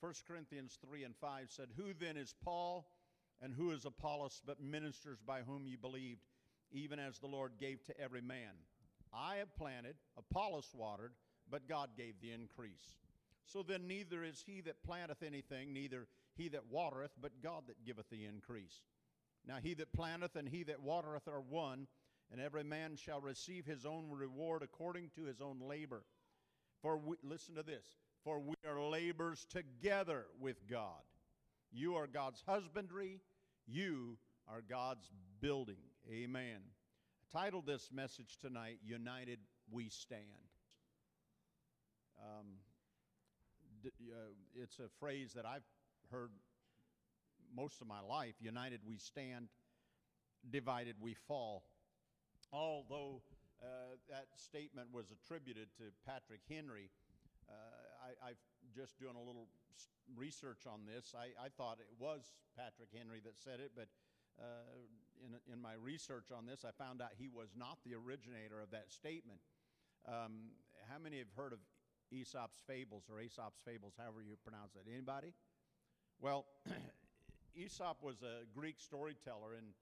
1 Corinthians 3 and 5 said, Who then is Paul and who is Apollos but ministers by whom you believed, even as the Lord gave to every man? I have planted, Apollos watered, but God gave the increase. So then neither is he that planteth anything, neither he that watereth, but God that giveth the increase. Now he that planteth and he that watereth are one, and every man shall receive his own reward according to his own labor. For we, listen to this, for we are laborers together with God. You are God's husbandry, you are God's building. Amen. I titled this message tonight, United We Stand. Um, uh, it's a phrase that I've heard most of my life United we stand, divided we fall. Although uh, that statement was attributed to Patrick Henry, uh, I, I've just doing a little research on this. I, I thought it was Patrick Henry that said it, but uh, in, in my research on this, I found out he was not the originator of that statement. Um, how many have heard of Aesop's fables or Aesop's fables, however you pronounce it? Anybody? Well, Aesop was a Greek storyteller, and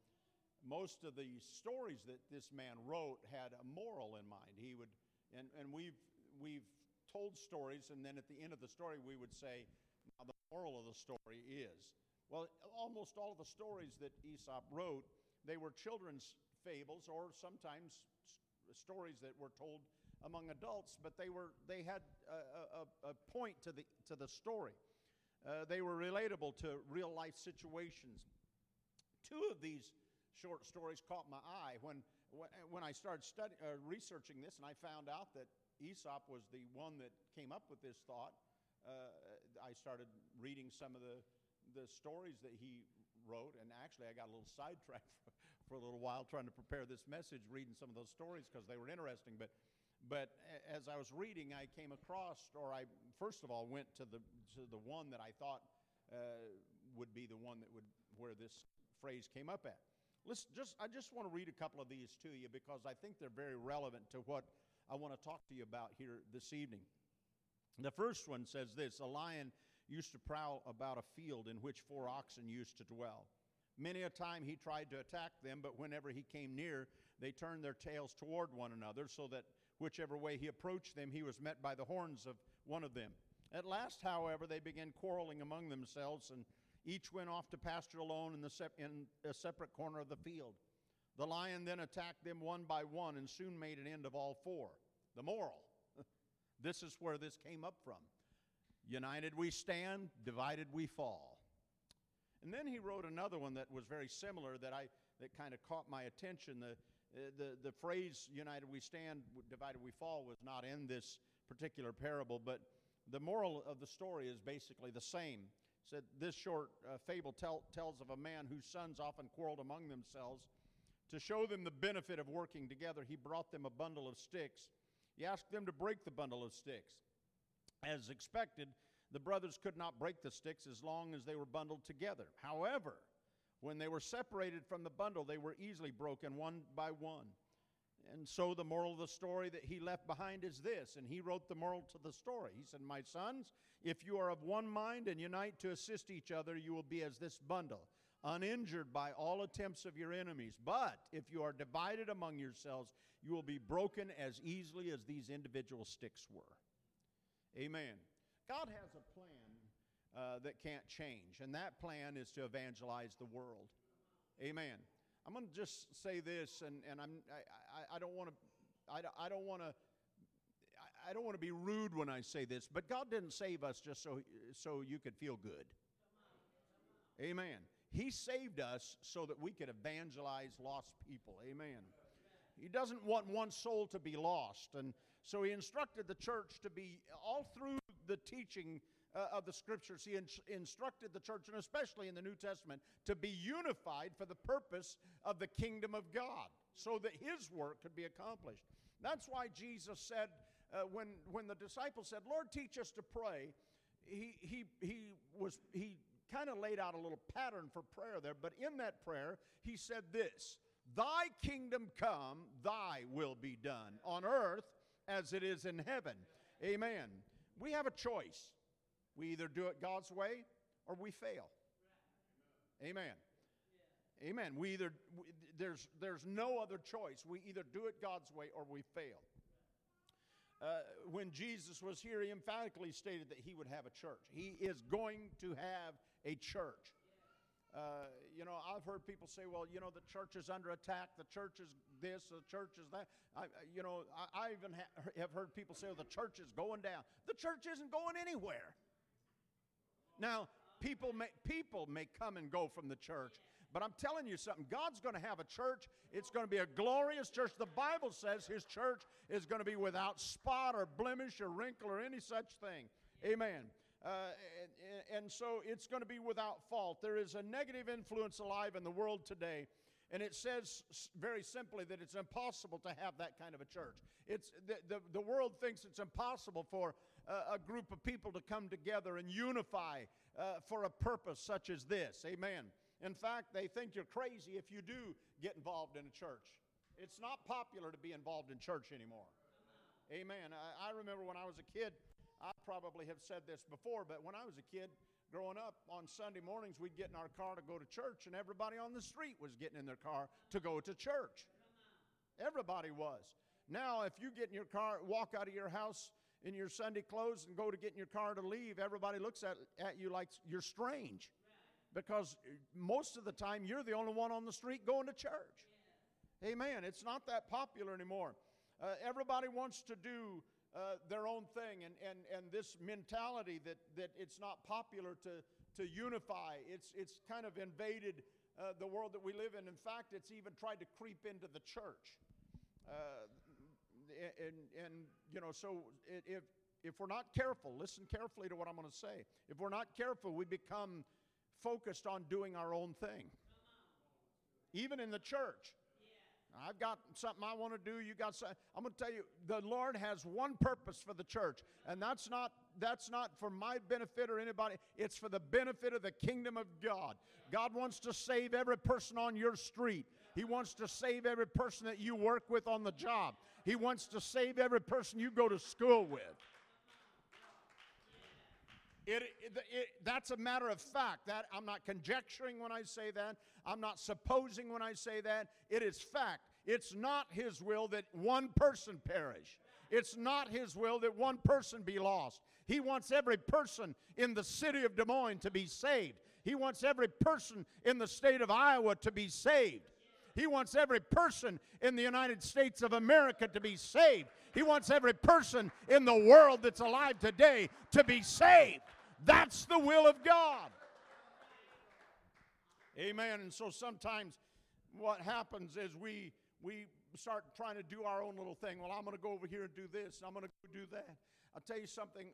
most of the stories that this man wrote had a moral in mind. He would, and, and we've, we've told stories, and then at the end of the story, we would say, now the moral of the story is. Well, almost all of the stories that Aesop wrote, they were children's fables or sometimes stories that were told among adults, but they, were, they had a, a, a point to the, to the story. Uh, they were relatable to real life situations. Two of these short stories caught my eye when, when, when I started study, uh, researching this, and I found out that Aesop was the one that came up with this thought. Uh, I started reading some of the, the stories that he wrote, and actually, I got a little sidetracked for, for a little while trying to prepare this message, reading some of those stories because they were interesting. But but as I was reading, I came across, or I first of all went to the to the one that I thought uh, would be the one that would where this phrase came up at. Let's just I just want to read a couple of these to you because I think they're very relevant to what I want to talk to you about here this evening. The first one says this: A lion used to prowl about a field in which four oxen used to dwell. Many a time he tried to attack them, but whenever he came near, they turned their tails toward one another, so that whichever way he approached them, he was met by the horns of one of them. At last, however, they began quarreling among themselves, and each went off to pasture alone in, the in a separate corner of the field. The lion then attacked them one by one and soon made an end of all four. The moral this is where this came up from. United we stand, divided we fall. And then he wrote another one that was very similar that I that kind of caught my attention. The, uh, the the phrase "United we stand, divided we fall" was not in this particular parable, but the moral of the story is basically the same. Said this short uh, fable tell, tells of a man whose sons often quarreled among themselves. To show them the benefit of working together, he brought them a bundle of sticks. He asked them to break the bundle of sticks. As expected, the brothers could not break the sticks as long as they were bundled together. However, when they were separated from the bundle, they were easily broken one by one. And so the moral of the story that he left behind is this, and he wrote the moral to the story. He said, My sons, if you are of one mind and unite to assist each other, you will be as this bundle, uninjured by all attempts of your enemies. But if you are divided among yourselves, you will be broken as easily as these individual sticks were. Amen. God has a plan uh, that can't change, and that plan is to evangelize the world. Amen. I'm going to just say this, and, and I'm, I, don't want to, I, don't- I don't want to, I don't want to be rude when I say this, but God didn't save us just so, so you could feel good. Amen. He saved us so that we could evangelize lost people. Amen. He doesn't want one soul to be lost. And so he instructed the church to be, all through the teaching uh, of the scriptures, he in- instructed the church, and especially in the New Testament, to be unified for the purpose of the kingdom of God, so that his work could be accomplished. That's why Jesus said, uh, when, when the disciples said, Lord, teach us to pray, he, he, he was, he kind of laid out a little pattern for prayer there, but in that prayer, he said this Thy kingdom come, thy will be done on earth as it is in heaven. Amen. We have a choice. We either do it God's way or we fail. Amen. Amen. We either we, there's there's no other choice. We either do it God's way or we fail. Uh, when Jesus was here, he emphatically stated that he would have a church. He is going to have a church. Uh, you know, I've heard people say, well, you know, the church is under attack, the church is this, the church is that. I, you know, I, I even ha- have heard people say, well, the church is going down. The church isn't going anywhere. Now, people may, people may come and go from the church, but I'm telling you something God's going to have a church. It's going to be a glorious church. The Bible says his church is going to be without spot or blemish or wrinkle or any such thing. Amen. Uh, and, and so it's going to be without fault. There is a negative influence alive in the world today. And it says very simply that it's impossible to have that kind of a church. It's, the, the, the world thinks it's impossible for a, a group of people to come together and unify uh, for a purpose such as this. Amen. In fact, they think you're crazy if you do get involved in a church. It's not popular to be involved in church anymore. Amen. I, I remember when I was a kid, I probably have said this before, but when I was a kid growing up on Sunday mornings, we'd get in our car to go to church, and everybody on the street was getting in their car to go to church. Everybody was. Now, if you get in your car, walk out of your house in your Sunday clothes and go to get in your car to leave, everybody looks at, at you like you're strange. Because most of the time, you're the only one on the street going to church. Amen. It's not that popular anymore. Uh, everybody wants to do uh, their own thing. And, and, and this mentality that, that it's not popular to, to unify, it's, it's kind of invaded uh, the world that we live in. In fact, it's even tried to creep into the church. Uh, and, and, you know, so if, if we're not careful, listen carefully to what I'm going to say. If we're not careful, we become focused on doing our own thing. Even in the church. I've got something I want to do. You got something. I'm going to tell you, the Lord has one purpose for the church, and that's not that's not for my benefit or anybody. It's for the benefit of the kingdom of God. God wants to save every person on your street. He wants to save every person that you work with on the job. He wants to save every person you go to school with. It, it, it, that's a matter of fact. That I'm not conjecturing when I say that. I'm not supposing when I say that. It is fact. It's not His will that one person perish. It's not His will that one person be lost. He wants every person in the city of Des Moines to be saved. He wants every person in the state of Iowa to be saved. He wants every person in the United States of America to be saved. He wants every person in the world that's alive today to be saved. That's the will of God. Amen. And so sometimes what happens is we we start trying to do our own little thing. Well, I'm going to go over here and do this, and I'm going to do that. I'll tell you something.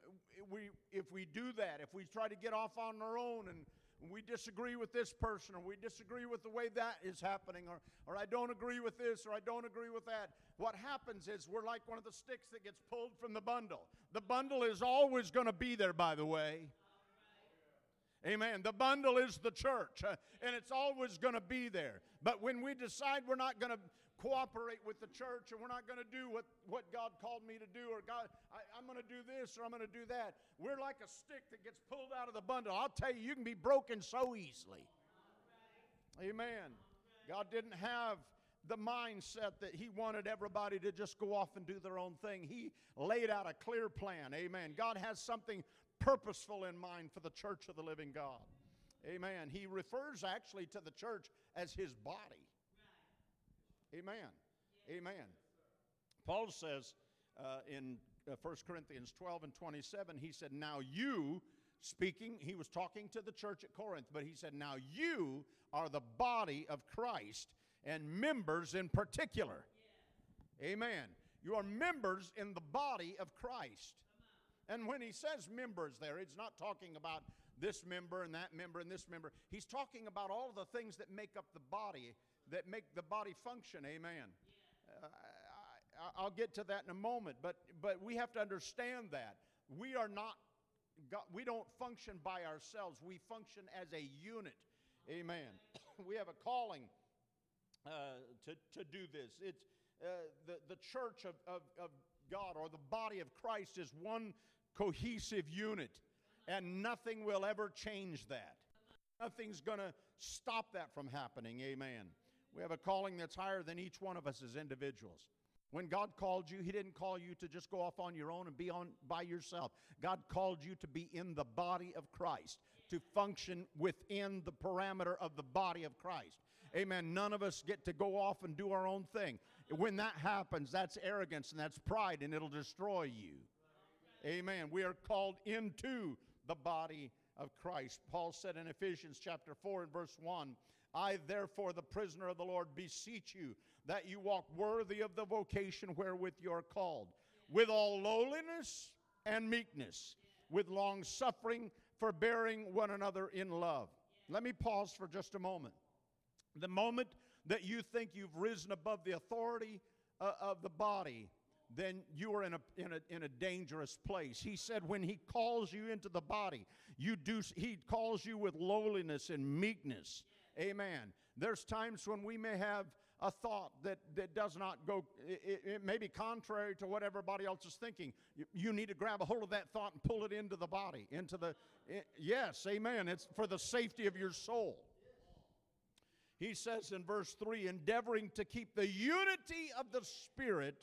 We if we do that, if we try to get off on our own and we disagree with this person, or we disagree with the way that is happening, or, or I don't agree with this, or I don't agree with that. What happens is we're like one of the sticks that gets pulled from the bundle. The bundle is always going to be there, by the way. Amen. The bundle is the church, uh, and it's always going to be there. But when we decide we're not going to cooperate with the church and we're not going to do what, what God called me to do, or God, I, am going to do this or I'm going to do that, we're like a stick that gets pulled out of the bundle. I'll tell you, you can be broken so easily. Amen. God didn't have the mindset that He wanted everybody to just go off and do their own thing. He laid out a clear plan. Amen. God has something purposeful in mind for the church of the living God. Amen. He refers actually to the church as his body. Amen. Amen. Paul says uh, in uh, 1 Corinthians 12 and 27, he said, Now you, speaking, he was talking to the church at Corinth, but he said, Now you are the body of Christ and members in particular. Amen. You are members in the body of Christ. And when he says members there, he's not talking about this member and that member and this member. He's talking about all the things that make up the body, that make the body function. Amen. Uh, I, will get to that in a moment, but, but we have to understand that. We are not, God, we don't function by ourselves, we function as a unit. Amen. we have a calling uh, to, to do this. It's uh, the, the church of, of, of God or the body of Christ is one cohesive unit. And nothing will ever change that. Nothing's going to stop that from happening. Amen. We have a calling that's higher than each one of us as individuals. When God called you, He didn't call you to just go off on your own and be on by yourself. God called you to be in the body of Christ, to function within the parameter of the body of Christ. Amen. None of us get to go off and do our own thing. When that happens, that's arrogance and that's pride, and it'll destroy you. Amen. We are called into the body of Christ. Paul said in Ephesians chapter 4 and verse 1 I, therefore, the prisoner of the Lord, beseech you that you walk worthy of the vocation wherewith you are called, with all lowliness and meekness, with long suffering, forbearing one another in love. Let me pause for just a moment. The moment that you think you've risen above the authority uh, of the body, then you are in a, in, a, in a dangerous place. He said, when he calls you into the body, you do, he calls you with lowliness and meekness. Amen. There's times when we may have a thought that, that does not go, it, it, may be contrary to what everybody else is thinking. You, you, need to grab a hold of that thought and pull it into the body, into the, it, yes, amen. It's for the safety of your soul. He says in verse 3 endeavoring to keep the unity of the Spirit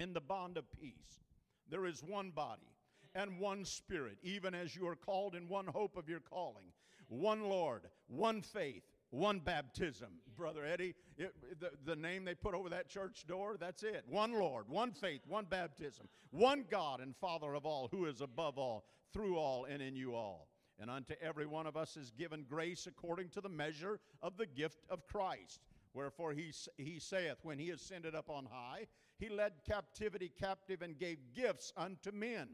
in the bond of peace. There is one body and one Spirit, even as you are called in one hope of your calling, one Lord, one faith one baptism, Brother Eddie. It, the, the name they put over that church door, that's it. One Lord, one faith, one baptism, one God and Father of all, who is above all, through all, and in you all. And unto every one of us is given grace according to the measure of the gift of Christ. Wherefore he, he saith, when he ascended up on high, he led captivity captive and gave gifts unto men.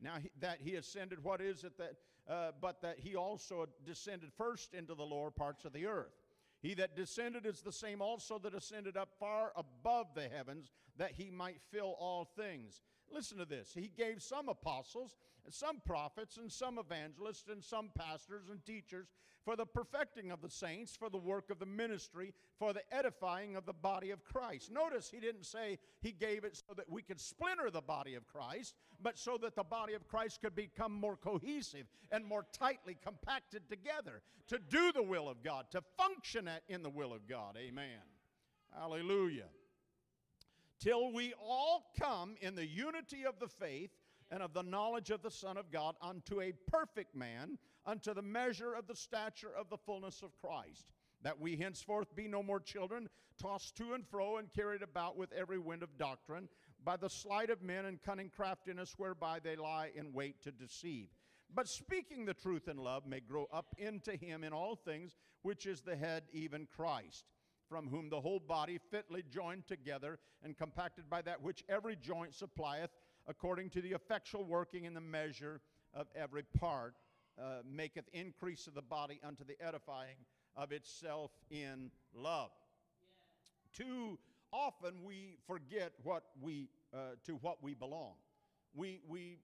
Now he, that he ascended, what is it that uh, but that he also descended first into the lower parts of the earth. He that descended is the same also that ascended up far above the heavens, that he might fill all things. Listen to this. He gave some apostles, some prophets, and some evangelists, and some pastors and teachers for the perfecting of the saints, for the work of the ministry, for the edifying of the body of Christ. Notice he didn't say he gave it so that we could splinter the body of Christ, but so that the body of Christ could become more cohesive and more tightly compacted together to do the will of God, to function in the will of God. Amen. Hallelujah till we all come in the unity of the faith and of the knowledge of the Son of God unto a perfect man, unto the measure of the stature of the fullness of Christ, that we henceforth be no more children, tossed to and fro and carried about with every wind of doctrine, by the sleight of men and cunning craftiness whereby they lie in wait to deceive. But speaking the truth in love may grow up into him in all things, which is the head, even Christ from whom the whole body fitly joined together and compacted by that which every joint supplieth, according to the effectual working in the measure of every part, uh, maketh increase of the body unto the edifying of itself in love. Yeah. Too often we forget what we uh, to what we belong. We we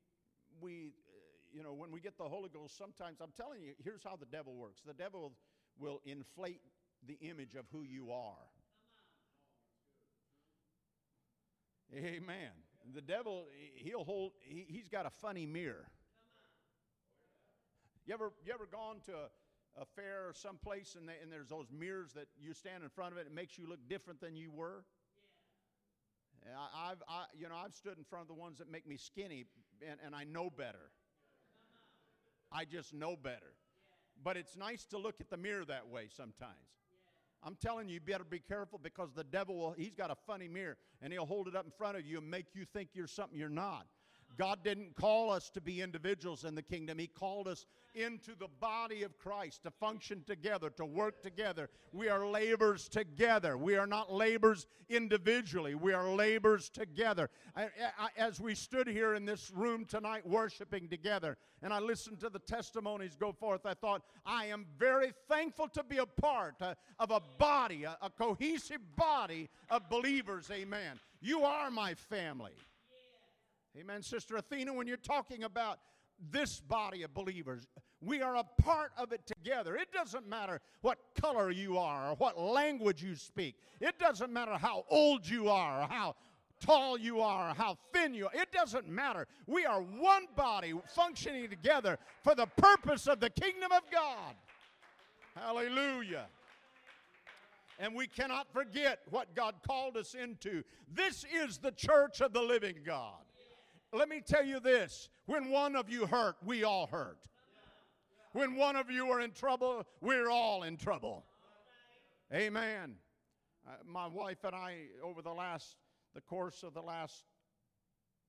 we uh, you know when we get the Holy Ghost, sometimes I'm telling you, here's how the devil works. The devil will inflate the image of who you are. Amen. The devil, he'll hold, he, has got a funny mirror. You ever, you ever gone to a, a fair or someplace and, they, and there's those mirrors that you stand in front of it, it makes you look different than you were? Yeah. I, I've, I, you know, I've stood in front of the ones that make me skinny and, and I know better. I just know better. But it's nice to look at the mirror that way sometimes. I'm telling you, you better be careful because the devil will, he's got a funny mirror and he'll hold it up in front of you and make you think you're something you're not. God didn't call us to be individuals in the kingdom. He called us into the body of Christ to function together, to work together. We are laborers together. We are not laborers individually. We are laborers together. I, I, as we stood here in this room tonight worshiping together, and I listened to the testimonies go forth, I thought, I am very thankful to be a part uh, of a body, a, a cohesive body of believers. Amen. You are my family. Amen, Sister Athena, when you're talking about this body of believers, we are a part of it together. It doesn't matter what color you are or what language you speak. It doesn't matter how old you are or how tall you are, or how thin you are. It doesn't matter. We are one body functioning together for the purpose of the kingdom of God. Hallelujah. And we cannot forget what God called us into. This is the church of the living God. Let me tell you this when one of you hurt, we all hurt. When one of you are in trouble, we're all in trouble. Amen. Uh, my wife and I, over the last, the course of the last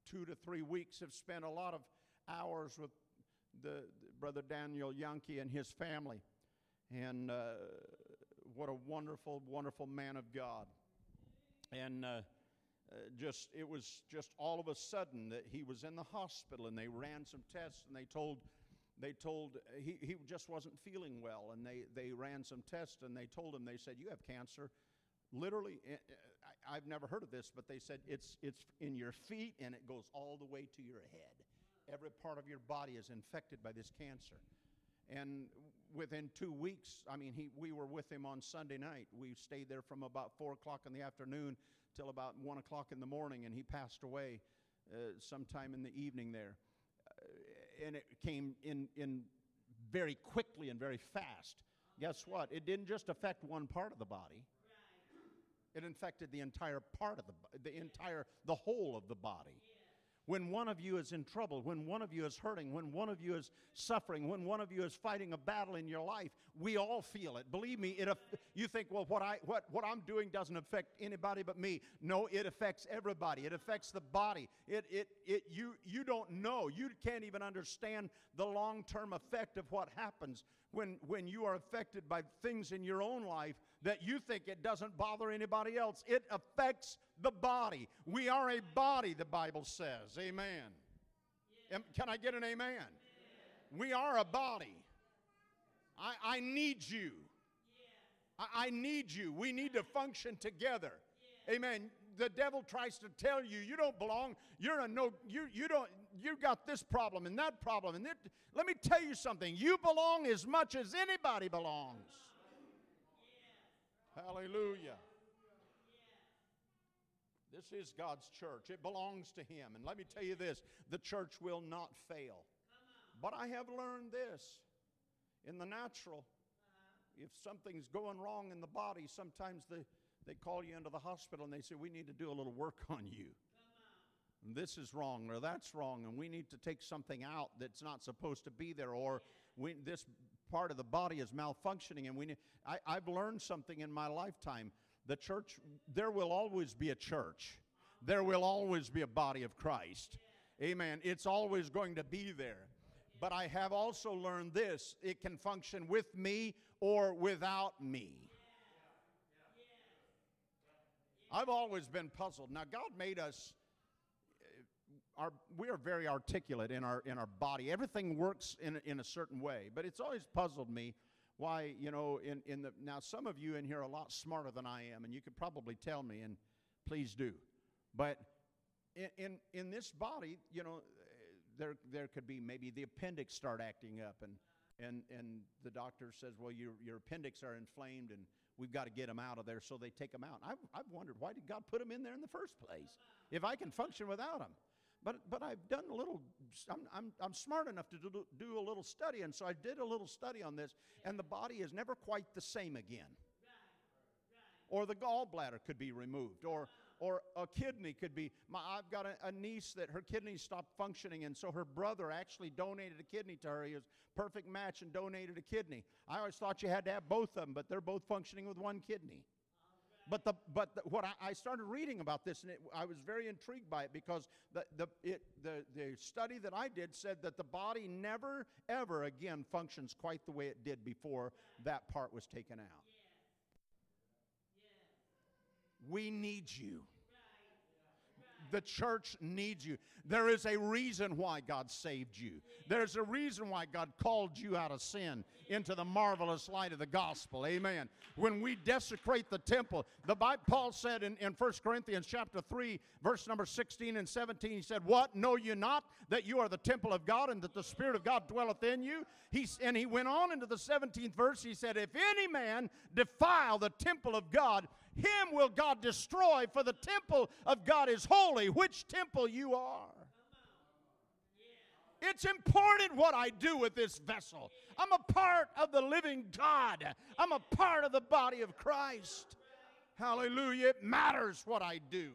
two to three weeks, have spent a lot of hours with the, brother Daniel Yankee and his family. And uh, what a wonderful, wonderful man of God. And uh, uh, just, it was just all of a sudden that he was in the hospital and they ran some tests and they told, they told he, he just wasn't feeling well and they, they ran some tests and they told him, they said, you have cancer. Literally, eh, eh, I've never heard of this, but they said it's, it's in your feet and it goes all the way to your head. Every part of your body is infected by this cancer. And within two weeks, I mean, he, we were with him on Sunday night. We stayed there from about 4 o'clock in the afternoon till about 1 o'clock in the morning, and he passed away uh, sometime in the evening there. Uh, and it came in, in very quickly and very fast. Guess what? It didn't just affect one part of the body. It infected the entire part of the, the entire, the whole of the body when one of you is in trouble, when one of you is hurting, when one of you is suffering, when one of you is fighting a battle in your life, we all feel it. Believe me, it, you think, well, what, I, what, what I'm doing doesn't affect anybody but me. No, it affects everybody. It affects the body. It, it, it, you, you don't know. You can't even understand the long term effect of what happens when, when you are affected by things in your own life that you think it doesn't bother anybody else. It affects the body. We are a body, the Bible says. Amen. Yes. Can I get an amen? We are a body. I, I need you. Yes. I, I, need you. We need to function together. Amen. The devil tries to tell you you don't belong. You're a no. You you don't. You got this problem and that problem and that. Let me tell you something. You belong as much as anybody belongs. Hallelujah. This is God's church. It belongs to Him. And let me tell you this the church will not fail. But I have learned this in the natural. If something's going wrong in the body, sometimes they, they call you into the hospital and they say, We need to do a little work on you. This is wrong or that's wrong, and we need to take something out that's not supposed to be there, or we, this part of the body is malfunctioning. And we need, I, I've learned something in my lifetime. The church, there will always be a church, there will always be a body of Christ. Amen. It's always going to be there. But I have also learned this it can function with me or without me. I've always been puzzled. Now, God made us our, we are very articulate in our, in our body. Everything works in, in a certain way. But it's always puzzled me why, you know, in, in the, now some of you in here are a lot smarter than I am, and you could probably tell me, and please do. But in, in, in this body, you know, there, there could be maybe the appendix start acting up, and, and, and the doctor says, well, your, your appendix are inflamed, and we've got to get them out of there, so they take them out. I've, I've wondered, why did God put them in there in the first place if I can function without them? But, but I've done a little, I'm, I'm, I'm smart enough to do, do a little study, and so I did a little study on this, and the body is never quite the same again. Or the gallbladder could be removed, or, or a kidney could be. My, I've got a, a, niece that her kidney stopped functioning, and so her brother actually donated a kidney to her. He was perfect match and donated a kidney. I always thought you had to have both of them, but they're both functioning with one kidney. But, the, but the, what I, I, started reading about this, and it, I was very intrigued by it because the, the, it, the, the study that I did said that the body never, ever again functions quite the way it did before that part was taken out. We need you. The church needs you. There is a reason why God saved you. There's a reason why God called you out of sin into the marvelous light of the gospel. Amen. When we desecrate the temple, the Bible, Paul said in, in 1 Corinthians chapter 3, verse number 16 and 17, he said, What? Know you not that you are the temple of God and that the Spirit of God dwelleth in you? He, and he went on into the 17th verse. He said, If any man defile the temple of God, him will God destroy, for the temple of God is holy, which temple you are. It's important what I do with this vessel. I'm a part of the living God, I'm a part of the body of Christ. Hallelujah. It matters what I do.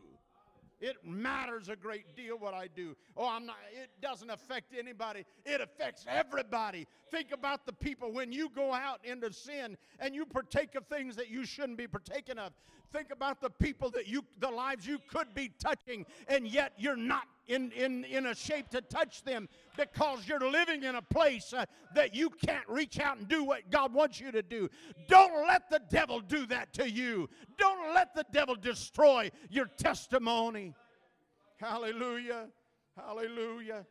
It matters a great deal what I do. Oh, I'm not, it doesn't affect anybody, it affects everybody. Think about the people when you go out into sin and you partake of things that you shouldn't be partaking of. Think about the people that you, the lives you could be touching, and yet you're not in, in, in a shape to touch them because you're living in a place uh, that you can't reach out and do what God wants you to do. Don't let the devil do that to you. Don't let the devil destroy your testimony. Hallelujah. Hallelujah.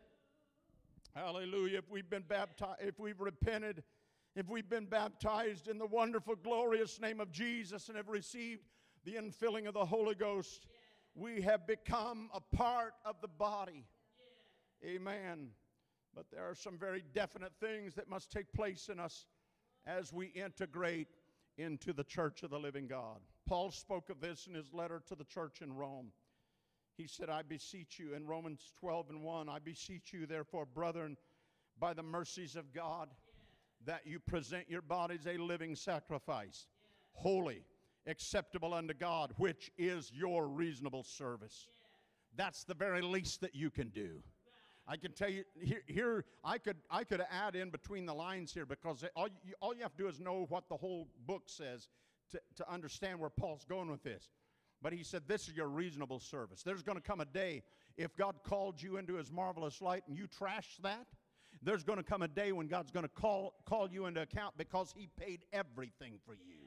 Hallelujah. If we've been baptized, if we've repented, if we've been baptized in the wonderful, glorious name of Jesus and have received the infilling of the Holy Ghost, we have become a part of the body. Amen. But there are some very definite things that must take place in us as we integrate into the church of the living God. Paul spoke of this in his letter to the church in Rome. He said, I beseech you, in Romans 12 and 1, I beseech you, therefore, brethren, by the mercies of God, that you present your bodies a living sacrifice, holy, acceptable unto God, which is your reasonable service. That's the very least that you can do. I can tell you here, here, I could I could add in between the lines here because all you, all you have to do is know what the whole book says to, to understand where Paul's going with this. But he said, This is your reasonable service. There's going to come a day if God called you into his marvelous light and you trash that, there's going to come a day when God's going to call, call you into account because he paid everything for you.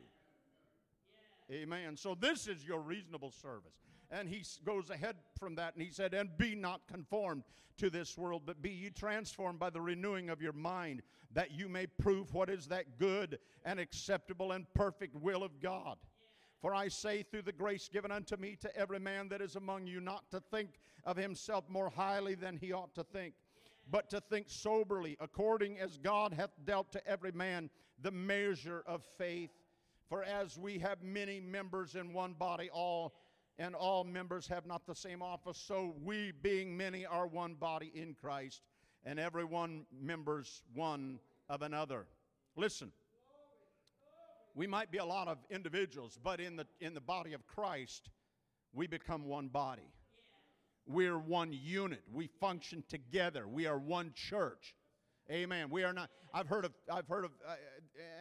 Amen. So this is your reasonable service. And he goes ahead from that and he said, And be not conformed to this world, but be ye transformed by the renewing of your mind, that you may prove what is that good and acceptable and perfect will of God. For I say, through the grace given unto me, to every man that is among you, not to think of himself more highly than he ought to think, but to think soberly, according as God hath dealt to every man the measure of faith. For as we have many members in one body, all and all members have not the same office, so we, being many, are one body in Christ, and every one members one of another. Listen, we might be a lot of individuals, but in the in the body of Christ, we become one body. We're one unit. We function together. We are one church. Amen. We are not. I've heard of. I've heard of. Uh,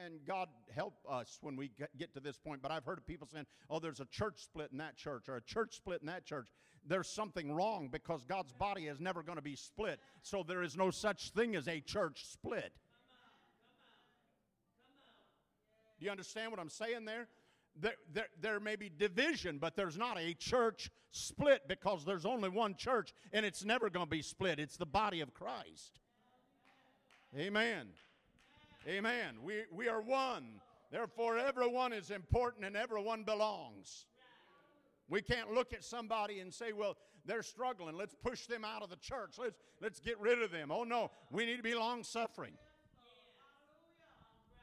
and God help us when we get to this point. But I've heard of people saying, "Oh, there's a church split in that church, or a church split in that church." There's something wrong because God's body is never going to be split. So there is no such thing as a church split. Do you understand what I'm saying there? There, there, there may be division, but there's not a church split because there's only one church and it's never going to be split. It's the body of Christ. Amen. Amen. We, we are one. Therefore, everyone is important and everyone belongs. We can't look at somebody and say, well, they're struggling. Let's push them out of the church. Let's, let's get rid of them. Oh, no. We need to be long suffering.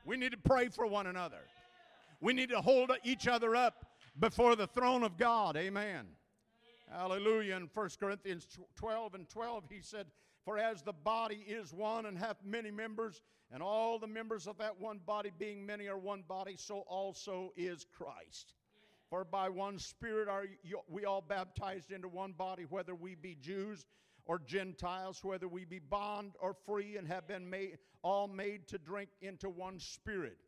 We need to pray for one another. We need to hold each other up before the throne of God. Amen. Hallelujah. In 1 Corinthians 12 and 12, he said, for as the body is one and hath many members, and all the members of that one body being many are one body, so also is Christ. For by one Spirit are we all baptized into one body, whether we be Jews or Gentiles, whether we be bond or free, and have been made, all made to drink into one Spirit.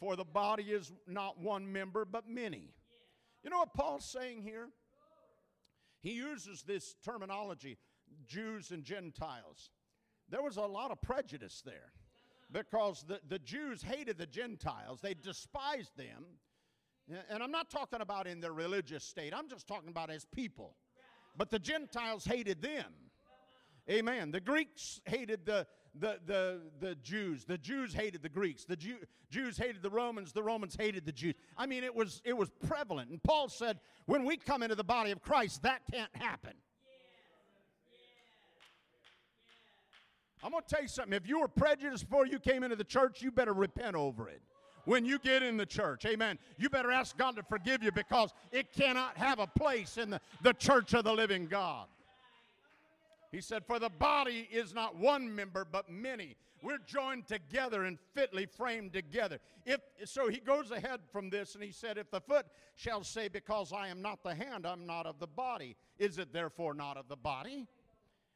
For the body is not one member, but many. You know what Paul's saying here? He uses this terminology Jews and Gentiles. There was a lot of prejudice there because the, the Jews hated the Gentiles, they despised them. And I'm not talking about in their religious state, I'm just talking about as people. But the Gentiles hated them. Amen. The Greeks hated the, the, the, the Jews. The Jews hated the Greeks. The Jew, Jews hated the Romans. The Romans hated the Jews. I mean, it was, it was prevalent. And Paul said, when we come into the body of Christ, that can't happen. I'm going to tell you something. If you were prejudiced before you came into the church, you better repent over it. when you get in the church. Amen. You better ask God to forgive you because it cannot have a place in the, the church of the living God. He said, For the body is not one member, but many. We're joined together and fitly framed together. If so, he goes ahead from this and he said, If the foot shall say, Because I am not the hand, I'm not of the body, is it therefore not of the body?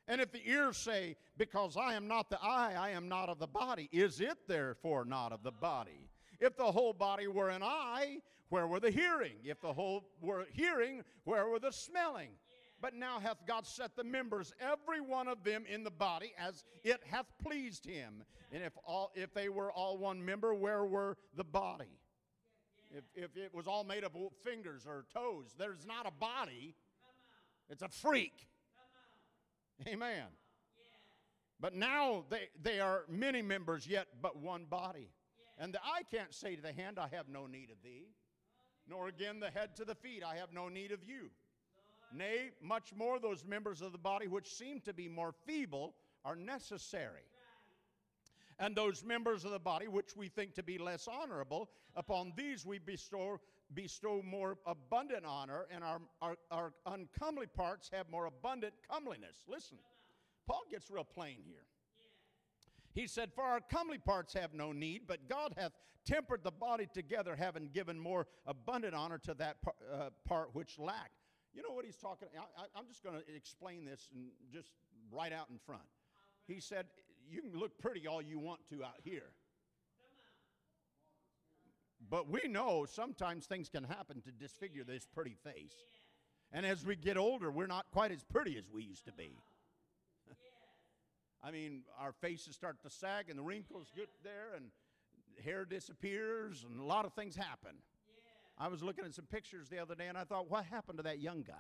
And if the ears say, Because I am not the eye, I am not of the body, is it therefore not of the body? If the whole body were an eye, where were the hearing? If the whole were hearing, where were the smelling? But now hath God set the members, every one of them in the body, as it hath pleased him. And if all if they were all one member, where were the body? If, if it was all made of fingers or toes, there's not a body. It's a freak. Amen. But now they, they are many members, yet but one body. And the eye can't say to the hand, I have no need of thee, nor again the head to the feet, I have no need of you. Nay, much more those members of the body which seem to be more feeble are necessary. And those members of the body which we think to be less honorable, upon these we bestow, bestow more abundant honor, and our, our, our uncomely parts have more abundant comeliness. Listen, Paul gets real plain here. He said, For our comely parts have no need, but God hath tempered the body together, having given more abundant honor to that par, uh, part which lacked. You know what he's talking I, am just going to explain this and just right out in front. He said, You can look pretty all you want to out here. But we know sometimes things can happen to disfigure this pretty face. And as we get older, we're not quite as pretty as we used to be. I mean, our faces start to sag and the wrinkles get there and hair disappears and a lot of things happen. I was looking at some pictures the other day and I thought, what happened to that young guy?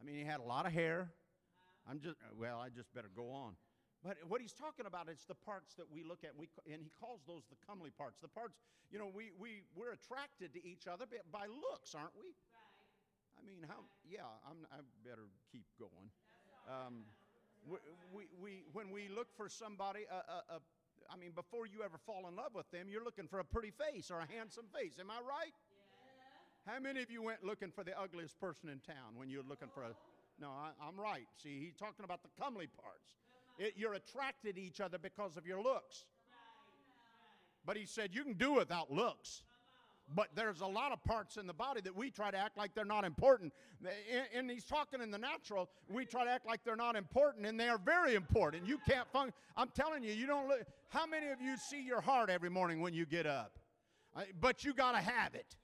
I mean, he had a lot of hair. I'm just, well, I just better go on. But what he's talking about is the parts that we look at, we, and he calls those the comely parts. The parts, you know, we, we, we're attracted to each other by looks, aren't we? Right. I mean, how, yeah, I'm, I better keep going. Um, we, we, we, when we look for somebody, uh, uh, uh, I mean, before you ever fall in love with them, you're looking for a pretty face or a handsome face. Am I right? Yeah. How many of you went looking for the ugliest person in town when you were looking for a. No, I, am right. See, he's talking about the comely parts. It, you're attracted to each other because of your looks. But he said you can do without looks. But there's a lot of parts in the body that we try to act like they're not important. And he's talking in the natural. We try to act like they're not important, and they are very important. You can't function. I'm telling you, you don't look. How many of you see your heart every morning when you get up? But you got to have it.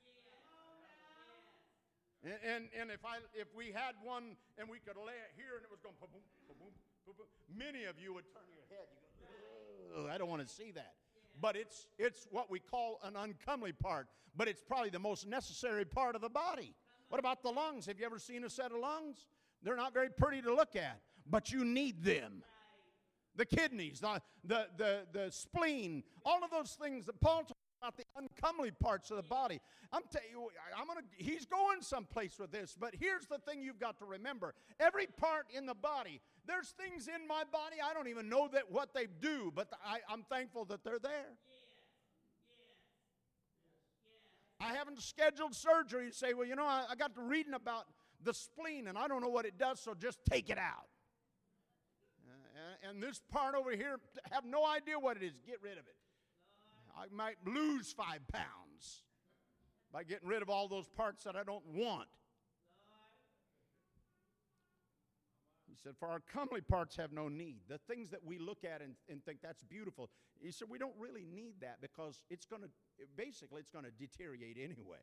And, and, and, if, I, if we had one and we could lay it here and it was going boom, boom, boom, boom, many of you would turn your head. You go, I don't want to see that but it's, it's what we call an uncomely part, but it's probably the most necessary part of the body. What about the lungs? Have you ever seen a set of lungs? They're not very pretty to look at, but you need them. The kidneys, the, the, the, the spleen, all of those things that Paul talks about the uncomely parts of the body. I'm telling you, I'm gonna. He's going someplace with this, but here's the thing you've got to remember: every part in the body. There's things in my body I don't even know that what they do, but I, I'm thankful that they're there. I haven't scheduled surgery. You say, well, you know, I, I got to reading about the spleen and I don't know what it does, so just take it out. Uh, and this part over here, have no idea what it is. Get rid of it. I might lose five pounds by getting rid of all those parts that I don't want. He said, For our comely parts have no need. The things that we look at and, and think that's beautiful. He said, We don't really need that because it's going to, basically, it's going to deteriorate anyway.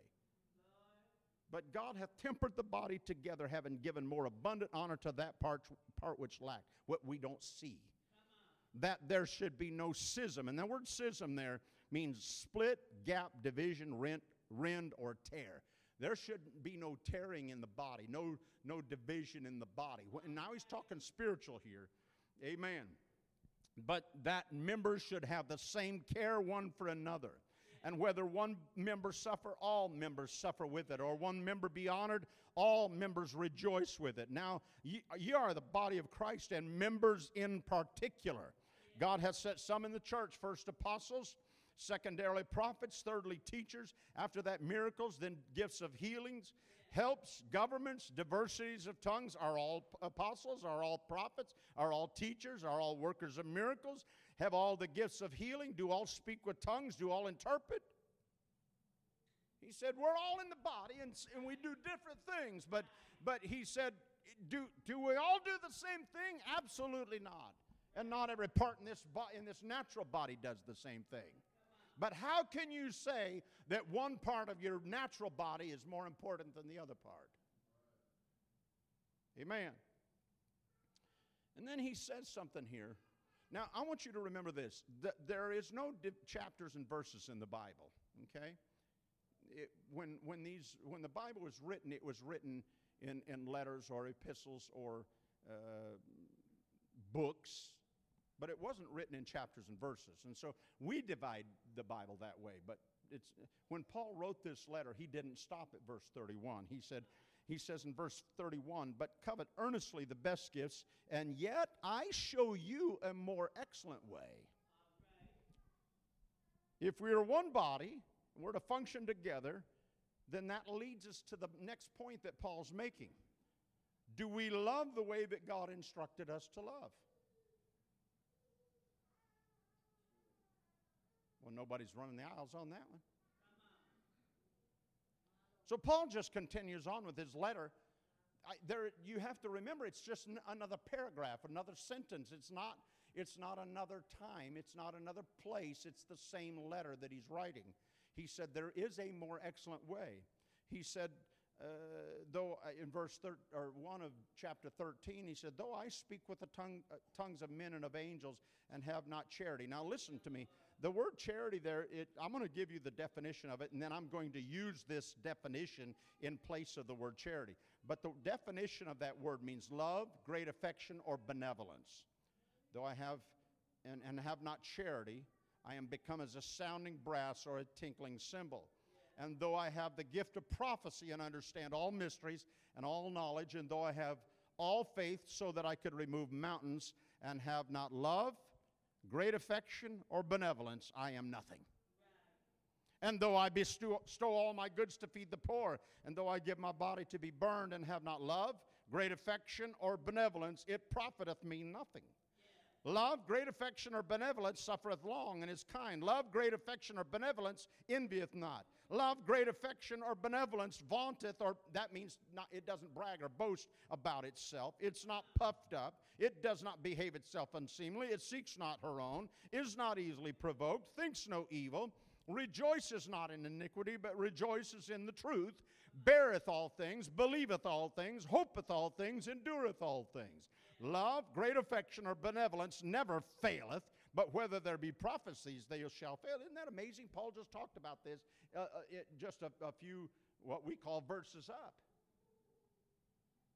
But God hath tempered the body together, having given more abundant honor to that part, part which lacked, what we don't see. That there should be no schism. And the word schism there means split, gap, division, rent, rend, or tear. There shouldn't be no tearing in the body, no, no division in the body. And now he's talking spiritual here. Amen. But that members should have the same care one for another. And whether one member suffer, all members suffer with it, or one member be honored, all members rejoice with it. Now, ye, ye are the body of Christ and members in particular. God has set some in the church first apostles, secondarily prophets, thirdly teachers, after that miracles, then gifts of healings, helps, governments, diversities of tongues. Are all apostles? Are all prophets? Are all teachers? Are all workers of miracles? Have all the gifts of healing? Do all speak with tongues? Do all interpret? He said, We're all in the body and, and we do different things. But, but he said, do, do we all do the same thing? Absolutely not. And not every part in this, bo- in this natural body does the same thing. But how can you say that one part of your natural body is more important than the other part? Amen. And then he says something here. Now, I want you to remember this. Th- there is no chapters and verses in the Bible, okay? It, when, when, these, when the Bible was written, it was written in, in letters or epistles or uh, books, but it wasn't written in chapters and verses. And so we divide the Bible that way. But it's, when Paul wrote this letter, he didn't stop at verse 31. He said, he says in verse 31, but covet earnestly the best gifts, and yet I show you a more excellent way. If we are one body, we're to function together, then that leads us to the next point that Paul's making. Do we love the way that God instructed us to love? Well, nobody's running the aisles on that one. So Paul just continues on with his letter. I, there, you have to remember, it's just n- another paragraph, another sentence. It's not, it's not another time. It's not another place. It's the same letter that he's writing. He said, There is a more excellent way. He said, uh, though uh, in verse thir- or 1 of chapter 13, he said, Though I speak with the tongue, uh, tongues of men and of angels and have not charity. Now, listen to me. The word charity there, it, I'm going to give you the definition of it, and then I'm going to use this definition in place of the word charity. But the definition of that word means love, great affection, or benevolence. Though I have and, and have not charity, I am become as a sounding brass or a tinkling cymbal. And though I have the gift of prophecy and understand all mysteries and all knowledge, and though I have all faith so that I could remove mountains and have not love, great affection, or benevolence, I am nothing. And though I bestow all my goods to feed the poor, and though I give my body to be burned and have not love, great affection, or benevolence, it profiteth me nothing. Love, great affection, or benevolence suffereth long and is kind. Love, great affection, or benevolence envieth not. Love, great affection, or benevolence vaunteth, or that means not, it doesn't brag or boast about itself. It's not puffed up. It does not behave itself unseemly. It seeks not her own, is not easily provoked, thinks no evil, rejoices not in iniquity, but rejoices in the truth, beareth all things, believeth all things, hopeth all things, endureth all things. Love, great affection, or benevolence never faileth, but whether there be prophecies, they shall fail. Isn't that amazing? Paul just talked about this uh, uh, it, just a, a few, what we call verses up.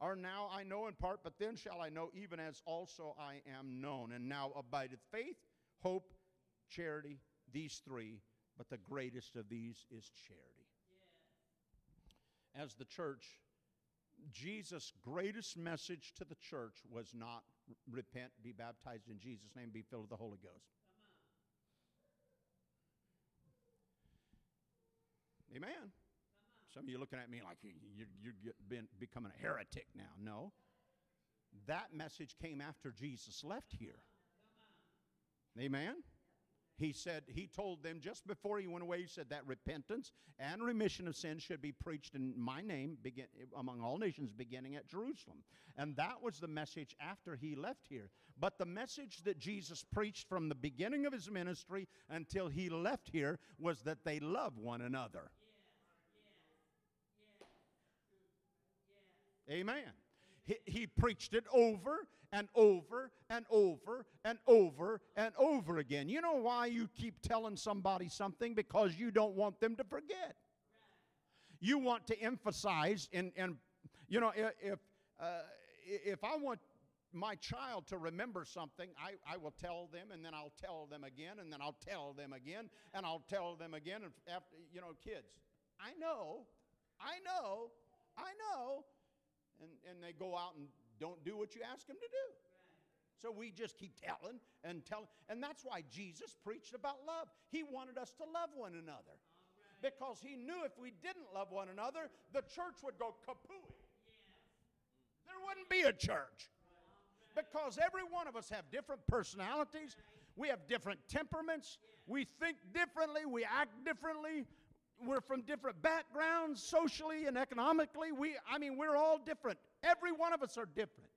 or now I know in part, but then shall I know even as also I am known. And now abideth faith, hope, charity, these three, but the greatest of these is charity. As the church, Jesus' greatest message to the church was not repent, be baptized in Jesus' name, be filled with the Holy Ghost. Amen. Some of you looking at me like you're, you're been, becoming a heretic now. No. That message came after Jesus left here. Amen. He said, he told them just before he went away, he said that repentance and remission of sins should be preached in my name begin, among all nations, beginning at Jerusalem. And that was the message after he left here. But the message that Jesus preached from the beginning of his ministry until he left here was that they love one another. Amen. He, he preached it over and over and over and over and over again. You know why you keep telling somebody something? Because you don't want them to forget. You want to emphasize, and, and you know, if, uh, if I want my child to remember something, I, I will tell them, and then I'll tell them again, and then I'll tell them again, and I'll tell them again. And after, you know, kids, I know, I know, I know. And, and they go out and don't do what you ask them to do. So we just keep telling and telling. And that's why Jesus preached about love. He wanted us to love one another. Because he knew if we didn't love one another, the church would go kapooey. There wouldn't be a church. Because every one of us have different personalities, we have different temperaments, we think differently, we act differently, we're from different backgrounds, socially and economically. We, I mean, we're all different. Every one of us are different.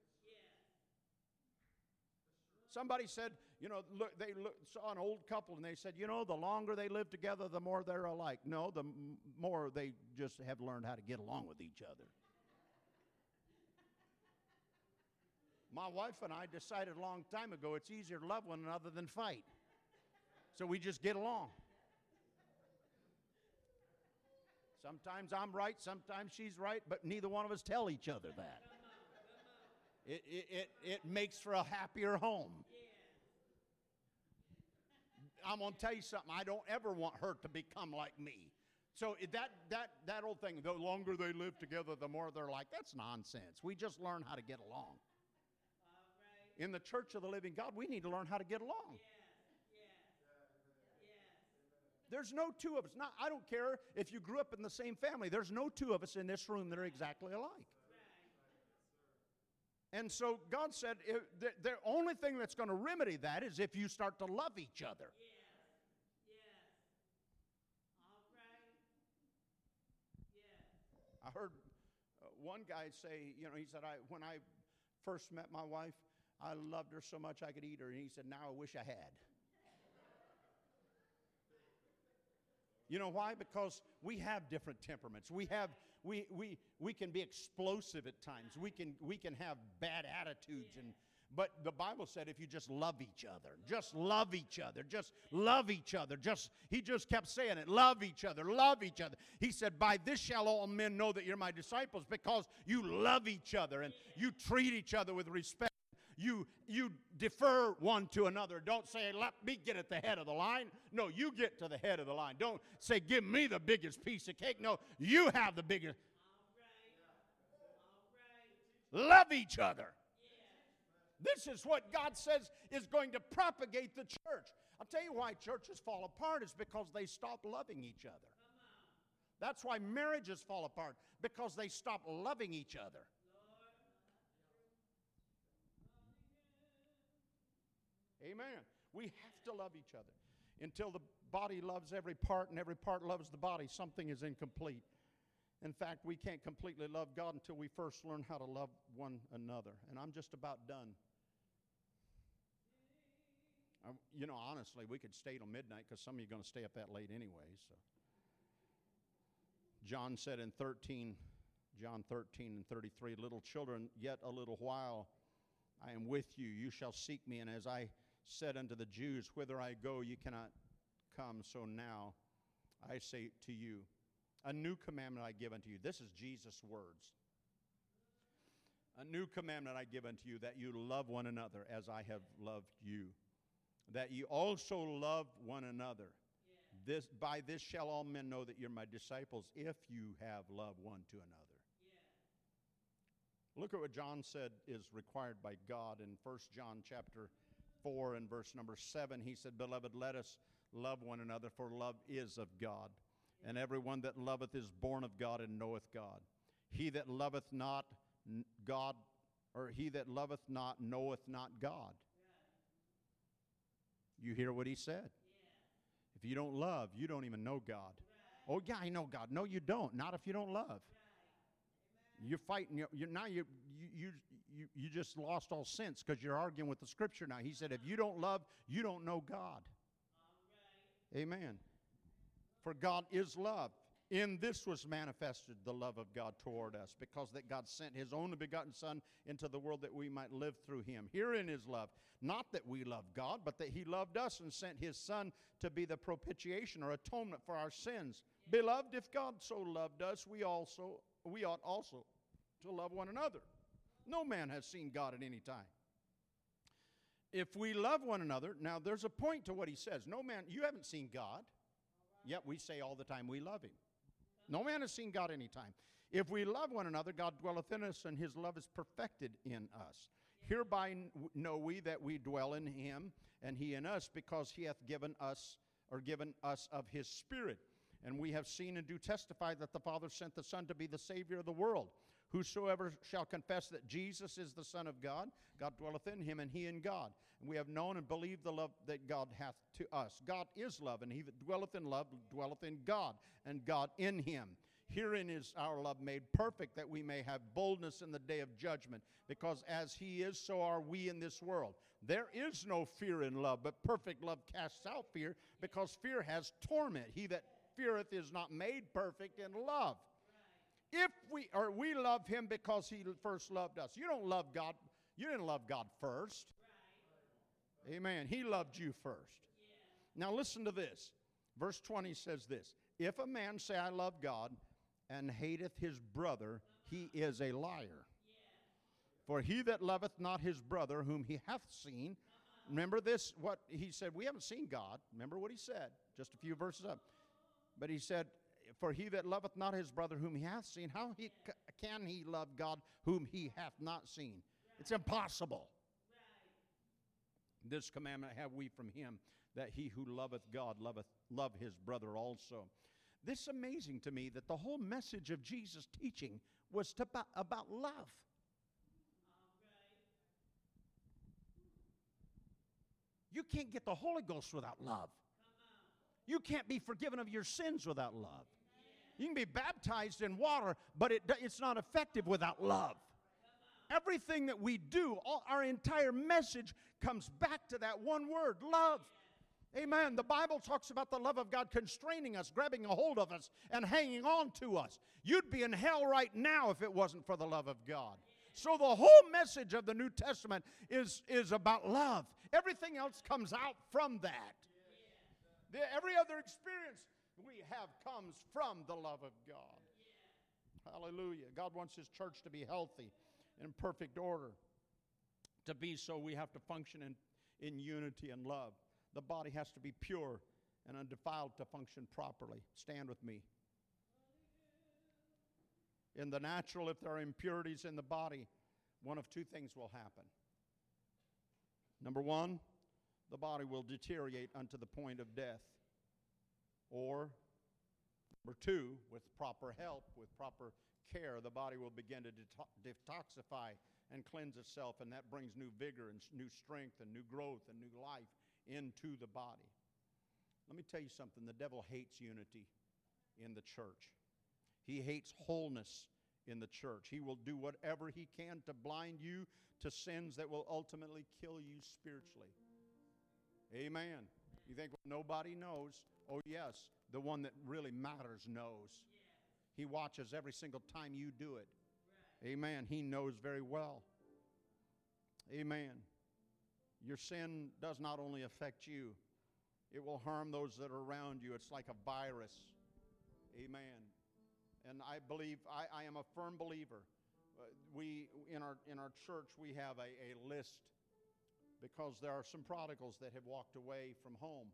Somebody said, you know, look, they look, saw an old couple and they said, you know, the longer they live together, the more they're alike. No, the m- more they just have learned how to get along with each other. My wife and I decided a long time ago it's easier to love one another than fight. So we just get along. Sometimes I'm right, sometimes she's right, but neither one of us tell each other that. It, it, it, it makes for a happier home. I'm going to tell you something. I don't ever want her to become like me. So that, that, that old thing, the longer they live together, the more they're like, that's nonsense. We just learn how to get along. In the church of the living God, we need to learn how to get along. There's no two of us. Not, I don't care if you grew up in the same family. There's no two of us in this room that are exactly alike. And so God said the, the only thing that's going to remedy that is if you start to love each other. I heard uh, one guy say, you know, he said, I, when I first met my wife, I loved her so much I could eat her. And he said, now I wish I had. You know why? Because we have different temperaments. We have we we we can be explosive at times. We can we can have bad attitudes and but the Bible said if you just love each other, just love each other, just love each other. Just he just kept saying it, love each other, love each other. He said, "By this shall all men know that you're my disciples because you love each other and you treat each other with respect." You you defer one to another. Don't say let me get at the head of the line. No you get to the head of the line. Don't say give me the biggest piece of cake. No you have the biggest. Love each other. This is what god says is going to propagate the church. I'll tell you why churches fall apart is because they stop loving each other. That's why marriages fall apart because they stop loving each other Amen. We have to love each other. Until the body loves every part and every part loves the body, something is incomplete. In fact, we can't completely love God until we first learn how to love one another. And I'm just about done. I, you know, honestly, we could stay till midnight because some of you are going to stay up that late anyway. So, John said in 13, John 13 and 33, little children, yet a little while I am with you. You shall seek me, and as I said unto the Jews, Whither I go, you cannot come. So now I say to you, a new commandment I give unto you. This is Jesus' words. A new commandment I give unto you that you love one another as I have loved you. That you also love one another. Yeah. This, by this shall all men know that you're my disciples if you have love one to another. Look at what John said is required by God in 1 John chapter 4 and verse number 7, he said, Beloved, let us love one another, for love is of God. And everyone that loveth is born of God and knoweth God. He that loveth not God, or he that loveth not, knoweth not God. You hear what he said? If you don't love, you don't even know God. Oh, yeah, I know God. No, you don't. Not if you don't love. You're fighting. You're, you're now you, you, you, you just lost all sense because you're arguing with the scripture now. He said, if you don't love, you don't know God. Amen. For God is love. In this was manifested the love of God toward us, because that God sent his only begotten Son into the world that we might live through him. Herein is love, not that we love God, but that he loved us and sent his Son to be the propitiation or atonement for our sins. Beloved, if God so loved us, we also we ought also to love one another. No man has seen God at any time. If we love one another, now there's a point to what he says. No man, you haven't seen God, yet we say all the time we love him. No man has seen God any time. If we love one another, God dwelleth in us, and his love is perfected in us. Hereby know we that we dwell in him, and he in us, because he hath given us, or given us of his Spirit. And we have seen and do testify that the Father sent the Son to be the Savior of the world. Whosoever shall confess that Jesus is the Son of God, God dwelleth in him, and he in God. And we have known and believed the love that God hath to us. God is love, and he that dwelleth in love dwelleth in God, and God in him. Herein is our love made perfect, that we may have boldness in the day of judgment. Because as he is, so are we in this world. There is no fear in love, but perfect love casts out fear, because fear has torment. He that feareth is not made perfect in love. If we or we love him because he first loved us. You don't love God. You didn't love God first. Amen. He loved you first. Now listen to this. Verse 20 says this If a man say, I love God, and hateth his brother, he is a liar. For he that loveth not his brother whom he hath seen, remember this, what he said, we haven't seen God. Remember what he said, just a few verses up. But he said, For he that loveth not his brother whom he hath seen, how he, c- can he love God whom he hath not seen? It's impossible. This commandment have we from him, that he who loveth God loveth love his brother also. This is amazing to me that the whole message of Jesus' teaching was to, about love. You can't get the Holy Ghost without love. You can't be forgiven of your sins without love. You can be baptized in water, but it, it's not effective without love. Everything that we do, all, our entire message comes back to that one word love. Amen. The Bible talks about the love of God constraining us, grabbing a hold of us, and hanging on to us. You'd be in hell right now if it wasn't for the love of God. So the whole message of the New Testament is, is about love. Everything else comes out from that. The, every other experience we have comes from the love of God. Hallelujah. God wants His church to be healthy, in perfect order. To be so, we have to function in, in unity and love. The body has to be pure and undefiled to function properly. Stand with me. In the natural, if there are impurities in the body, one of two things will happen. Number one, the body will deteriorate unto the point of death. Or, number two, with proper help, with proper care, the body will begin to detoxify and cleanse itself, and that brings new vigor and new strength and new growth and new life into the body. Let me tell you something the devil hates unity in the church, he hates wholeness in the church. He will do whatever he can to blind you to sins that will ultimately kill you spiritually. Amen. You think, well, nobody knows? Oh, yes, the one that really matters knows. He watches every single time you do it. Amen. He knows very well. Amen. Your sin does not only affect you, it will harm those that are around you. It's like a virus. Amen. And I believe, I, I am a firm believer. Uh, we, in our, in our church, we have a, a list because there are some prodigals that have walked away from home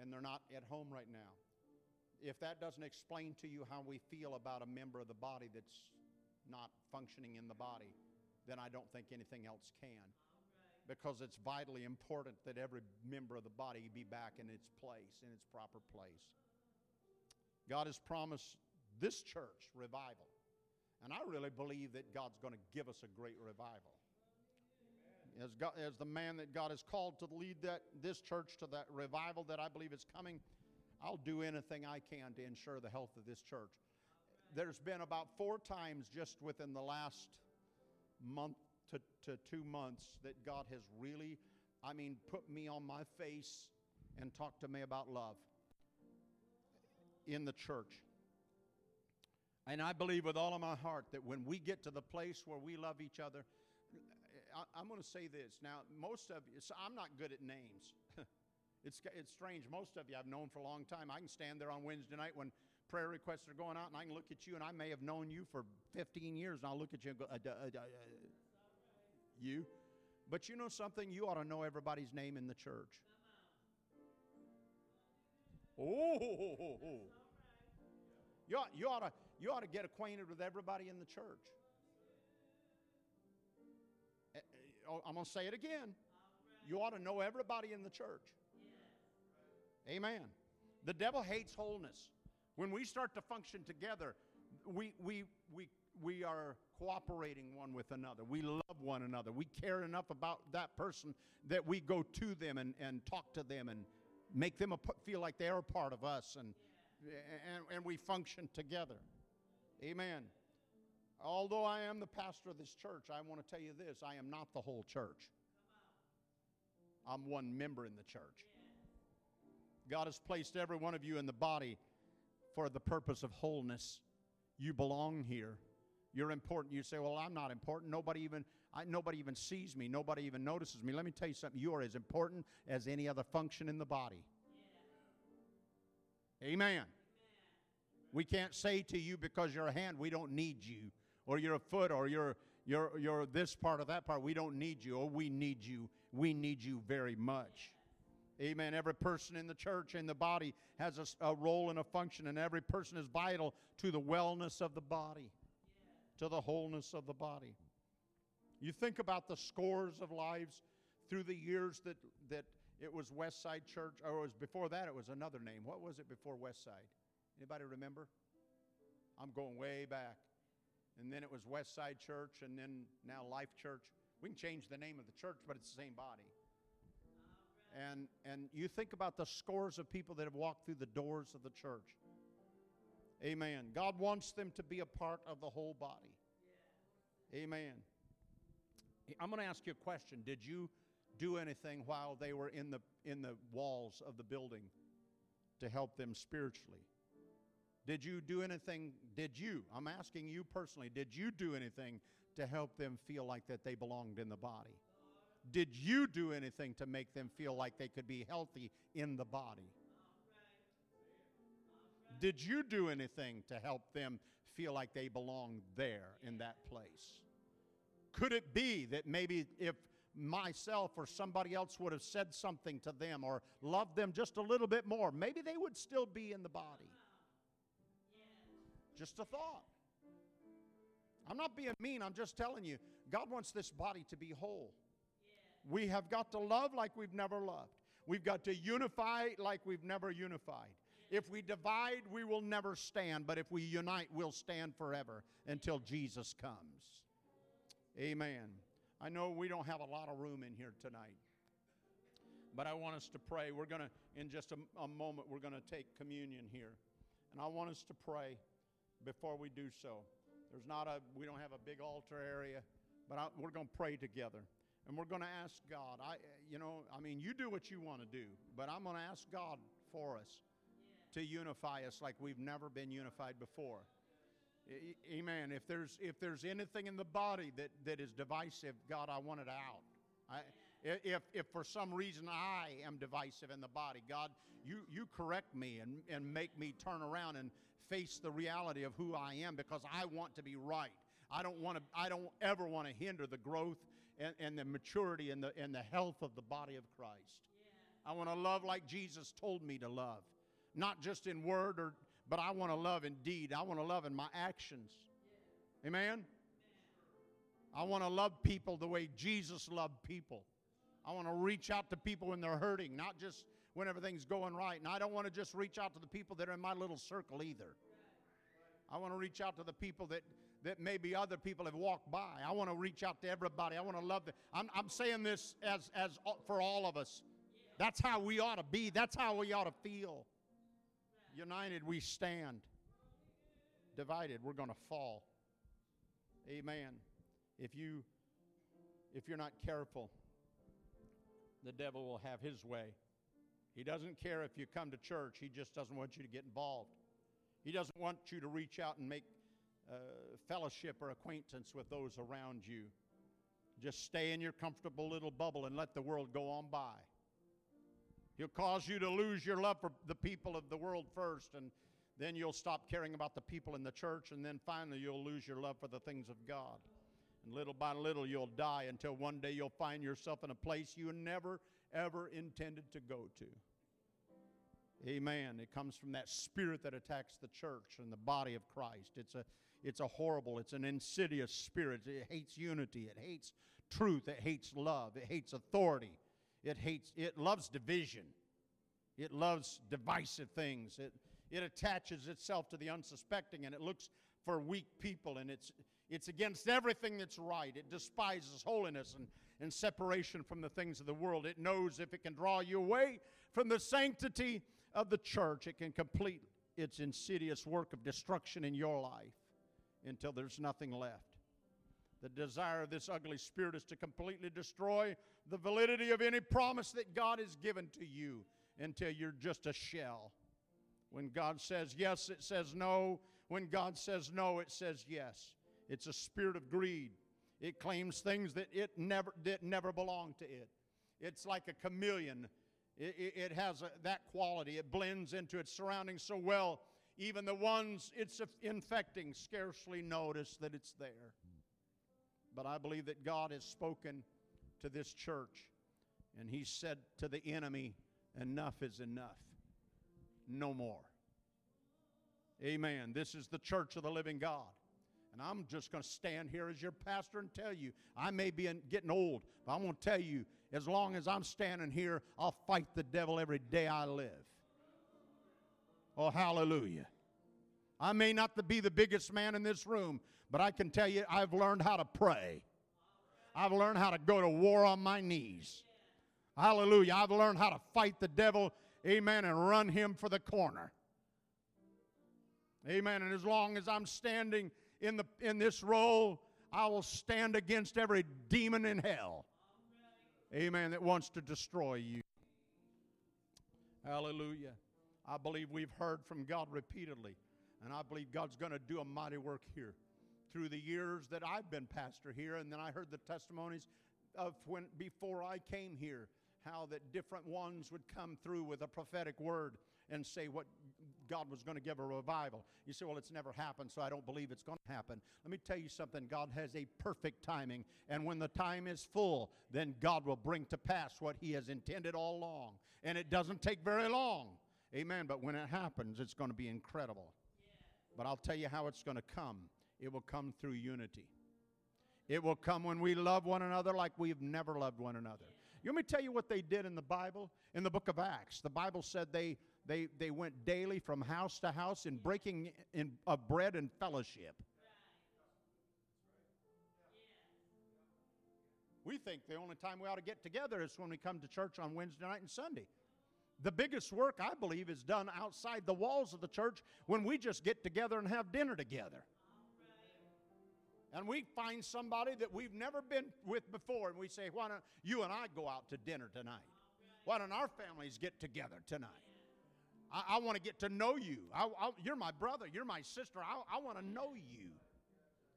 and they're not at home right now. If that doesn't explain to you how we feel about a member of the body that's not functioning in the body, then I don't think anything else can. Because it's vitally important that every member of the body be back in its place, in its proper place. God has promised this church revival. And I really believe that God's going to give us a great revival. As, God, as the man that God has called to lead that, this church to that revival that I believe is coming, I'll do anything I can to ensure the health of this church. There's been about four times just within the last month to, to two months that God has really, I mean, put me on my face and talked to me about love in the church. And I believe with all of my heart that when we get to the place where we love each other, I, am going to say this. Now, most of you, so I'm not good at names. it's, it's strange. Most of you I've known for a long time. I can stand there on Wednesday night when prayer requests are going out and I can look at you and I may have known you for 15 years and I'll look at you and go, uh, uh, uh, you. But you know something? You ought to know everybody's name in the church. Oh, you ought, you, ought to, you ought to get acquainted with everybody in the church. Oh, I'm going to say it again. You ought to know everybody in the church. Amen. The devil hates wholeness. When we start to function together, we, we, we, we are cooperating one with another. We love one another. We care enough about that person that we go to them and, and talk to them and make them a, feel like they're a part of us and, and, and we function together. Amen. Although I am the pastor of this church, I want to tell you this I am not the whole church. I'm one member in the church. God has placed every one of you in the body for the purpose of wholeness. You belong here. You're important. You say, "Well, I'm not important. Nobody even I, nobody even sees me. Nobody even notices me." Let me tell you something. You are as important as any other function in the body. Yeah. Amen. Amen. We can't say to you because you're a hand, we don't need you, or you're a foot, or you're you're you're this part or that part. We don't need you. Oh, we need you. We need you very much. Amen. Every person in the church, in the body, has a, a, role and a function, and every person is vital to the wellness of the body, to the wholeness of the body. You think about the scores of lives through the years that, that it was West Side Church, or it was before that, it was another name. What was it before West Side? Anybody remember? I'm going way back. And then it was West Side Church, and then now Life Church. We can change the name of the church, but it's the same body. And, and you think about the scores of people that have walked through the doors of the church. Amen. God wants them to be a part of the whole body. Amen. I'm going to ask you a question. Did you do anything while they were in the, in the walls of the building to help them spiritually? Did you do anything? Did you? I'm asking you personally, did you do anything to help them feel like that they belonged in the body? Did you do anything to make them feel like they could be healthy in the body? Did you do anything to help them feel like they belong there in that place? Could it be that maybe if myself or somebody else would have said something to them or loved them just a little bit more, maybe they would still be in the body? Just a thought. I'm not being mean, I'm just telling you, God wants this body to be whole. We have got to love like we've never loved. We've got to unify like we've never unified. If we divide, we will never stand, but if we unite, we'll stand forever until Jesus comes. Amen. I know we don't have a lot of room in here tonight, but I want us to pray. We're going to, in just a, a moment, we're going to take communion here. And I want us to pray before we do so. There's not a, we don't have a big altar area, but I, we're going to pray together and we're going to ask God. I, you know, I mean, you do what you want to do, but I'm going to ask God for us to unify us like we've never been unified before. Amen. If there's if there's anything in the body that, that is divisive, God, I want it out. I, if, if for some reason I am divisive in the body, God, you, you correct me and, and make me turn around and face the reality of who I am because I want to be right. I don't want to I don't ever want to hinder the growth and, and the maturity and the, and the health of the body of Christ. Yeah. I want to love like Jesus told me to love, not just in word, or, but I want to love in deed. I want to love in my actions. Yeah. Amen? Amen? I want to love people the way Jesus loved people. I want to reach out to people when they're hurting, not just when everything's going right. And I don't want to just reach out to the people that are in my little circle either. I want to reach out to the people that that maybe other people have walked by. I want to reach out to everybody. I want to love them. I'm, I'm saying this as, as for all of us. That's how we ought to be. That's how we ought to feel. United, we stand. Divided, we're going to fall. Amen. If you if you're not careful, the devil will have his way. He doesn't care if you come to church. He just doesn't want you to get involved. He doesn't want you to reach out and make uh, fellowship or acquaintance with those around you. Just stay in your comfortable little bubble and let the world go on by. He'll cause you to lose your love for the people of the world first, and then you'll stop caring about the people in the church, and then finally you'll lose your love for the things of God. And little by little you'll die until one day you'll find yourself in a place you never, ever intended to go to. Amen. It comes from that spirit that attacks the church and the body of Christ. It's a, it's a horrible, it's an insidious spirit. It hates unity, it hates truth, it hates love, it hates authority, it hates, it loves division, it loves divisive things. It, it attaches itself to the unsuspecting and it looks for weak people and it's, it's against everything that's right. It despises holiness and, and separation from the things of the world. It knows if it can draw you away from the sanctity of the church, it can complete its insidious work of destruction in your life until there's nothing left. The desire of this ugly spirit is to completely destroy the validity of any promise that God has given to you until you're just a shell. When God says yes, it says no. When God says no, it says yes. It's a spirit of greed. It claims things that it never that never belong to it. It's like a chameleon. It, it, it has a, that quality. It blends into its surroundings so well, even the ones it's infecting scarcely notice that it's there. But I believe that God has spoken to this church, and He said to the enemy, Enough is enough. No more. Amen. This is the church of the living God. And I'm just going to stand here as your pastor and tell you, I may be getting old, but I'm going to tell you, as long as I'm standing here, I'll fight the devil every day I live. Oh, hallelujah. I may not be the biggest man in this room, but I can tell you, I've learned how to pray. I've learned how to go to war on my knees. Hallelujah. I've learned how to fight the devil, amen, and run him for the corner. Amen. And as long as I'm standing in, the, in this role, I will stand against every demon in hell. Amen. That wants to destroy you. Hallelujah. I believe we've heard from God repeatedly, and I believe God's going to do a mighty work here. Through the years that I've been pastor here, and then I heard the testimonies of when before I came here, how that different ones would come through with a prophetic word and say what God was going to give a revival. You say, well, it's never happened, so I don't believe it's going to happen. Let me tell you something God has a perfect timing, and when the time is full, then God will bring to pass what He has intended all along. And it doesn't take very long. Amen. But when it happens, it's going to be incredible. But I'll tell you how it's going to come it will come through unity. It will come when we love one another like we've never loved one another. You want me to tell you what they did in the Bible? In the book of Acts, the Bible said they they, they went daily from house to house in breaking in, of bread and fellowship. We think the only time we ought to get together is when we come to church on Wednesday night and Sunday. The biggest work, I believe, is done outside the walls of the church when we just get together and have dinner together. And we find somebody that we've never been with before, and we say, Why don't you and I go out to dinner tonight? Why don't our families get together tonight? I, I want to get to know you. I, I, you're my brother. You're my sister. I, want to know you.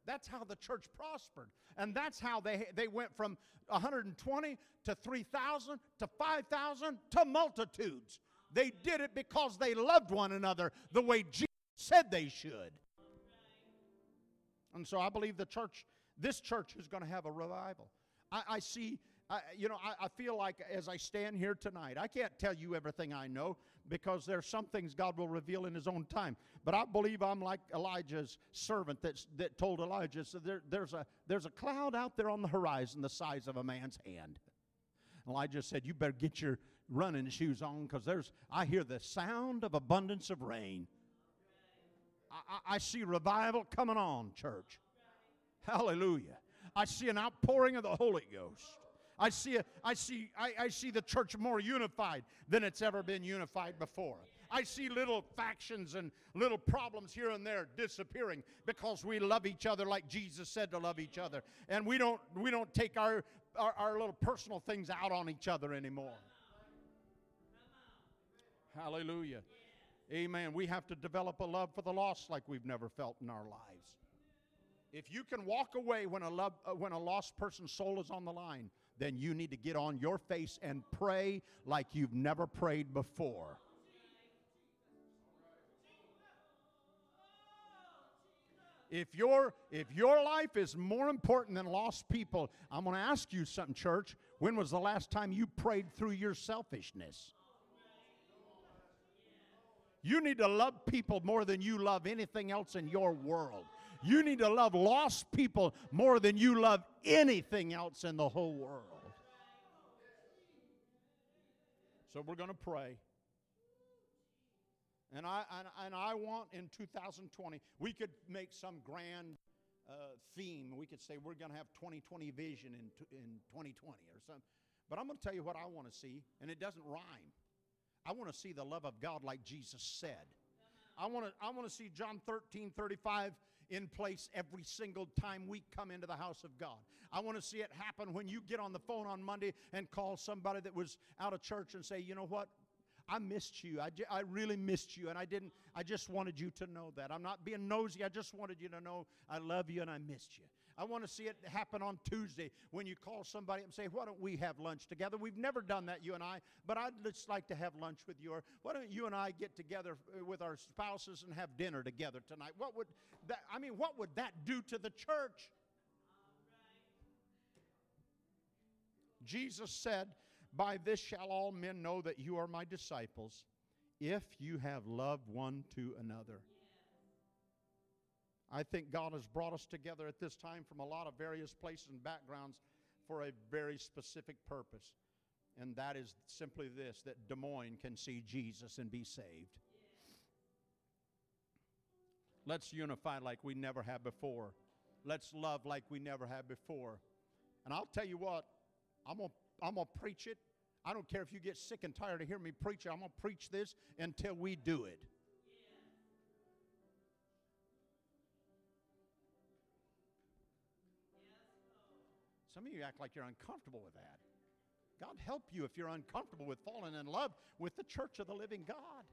That's how the church prospered. And that's how they, they went from 120 to 3,000 to 5,000 to multitudes. They did it because they loved one another the way Jesus said they should. And so I believe the church, this church is going to have a revival. I, I see I, you know, I, I, feel like as I stand here tonight, I can't tell you everything I know because there's some things God will reveal in His own time. But I believe I'm like Elijah's servant that's, that told Elijah, so there, there's, a, there's a cloud out there on the horizon the size of a man's hand. Elijah said, You better get your running shoes on because there's, I hear the sound of abundance of rain. I, I see revival coming on, church. Hallelujah. I see an outpouring of the Holy Ghost. I see, a, I, see, I, I see the church more unified than it's ever been unified before. I see little factions and little problems here and there disappearing because we love each other like Jesus said to love each other. And we don't, we don't take our, our, our little personal things out on each other anymore. Hallelujah. Amen. We have to develop a love for the lost like we've never felt in our lives. If you can walk away when a, love, uh, when a lost person's soul is on the line, then you need to get on your face and pray like you've never prayed before. If your, if your life is more important than lost people, I'm going to ask you something, church. When was the last time you prayed through your selfishness? You need to love people more than you love anything else in your world. You need to love lost people more than you love anything else in the whole world. So we're going to pray. And I, and, and I want in 2020, we could make some grand uh, theme. We could say we're going to have 2020 vision in, in 2020 or something. But I'm going to tell you what I want to see, and it doesn't rhyme. I want to see the love of God like Jesus said. I want to I want to see John 13, 35 in place every single time we come into the house of God. I want to see it happen when you get on the phone on Monday and call somebody that was out of church and say, you know what? I missed you. I, I really missed you, and I didn't. I just wanted you to know that. I'm not being nosy. I just wanted you to know I love you and I missed you. I want to see it happen on Tuesday when you call somebody and say, Why don't we have lunch together? We've never done that, you and I, but I'd just like to have lunch with you. Or why don't you and I get together uh, with our spouses and have dinner together tonight? What would that, I mean, what would that do to the church? Jesus said, By this shall all men know that you are my disciples, if you have loved one to another. I think God has brought us together at this time from a lot of various places and backgrounds for a very specific purpose. And that is simply this that Des Moines can see Jesus and be saved. Let's unify like we never have before. Let's love like we never have before. And I'll tell you what, I'm going to I'm going to preach it. I don't care if you get sick and tired of hearing me preach it. I'm going to preach this until we do it. Some of you act like you're uncomfortable with that. God help you if you're uncomfortable with falling in love with the church of the living God.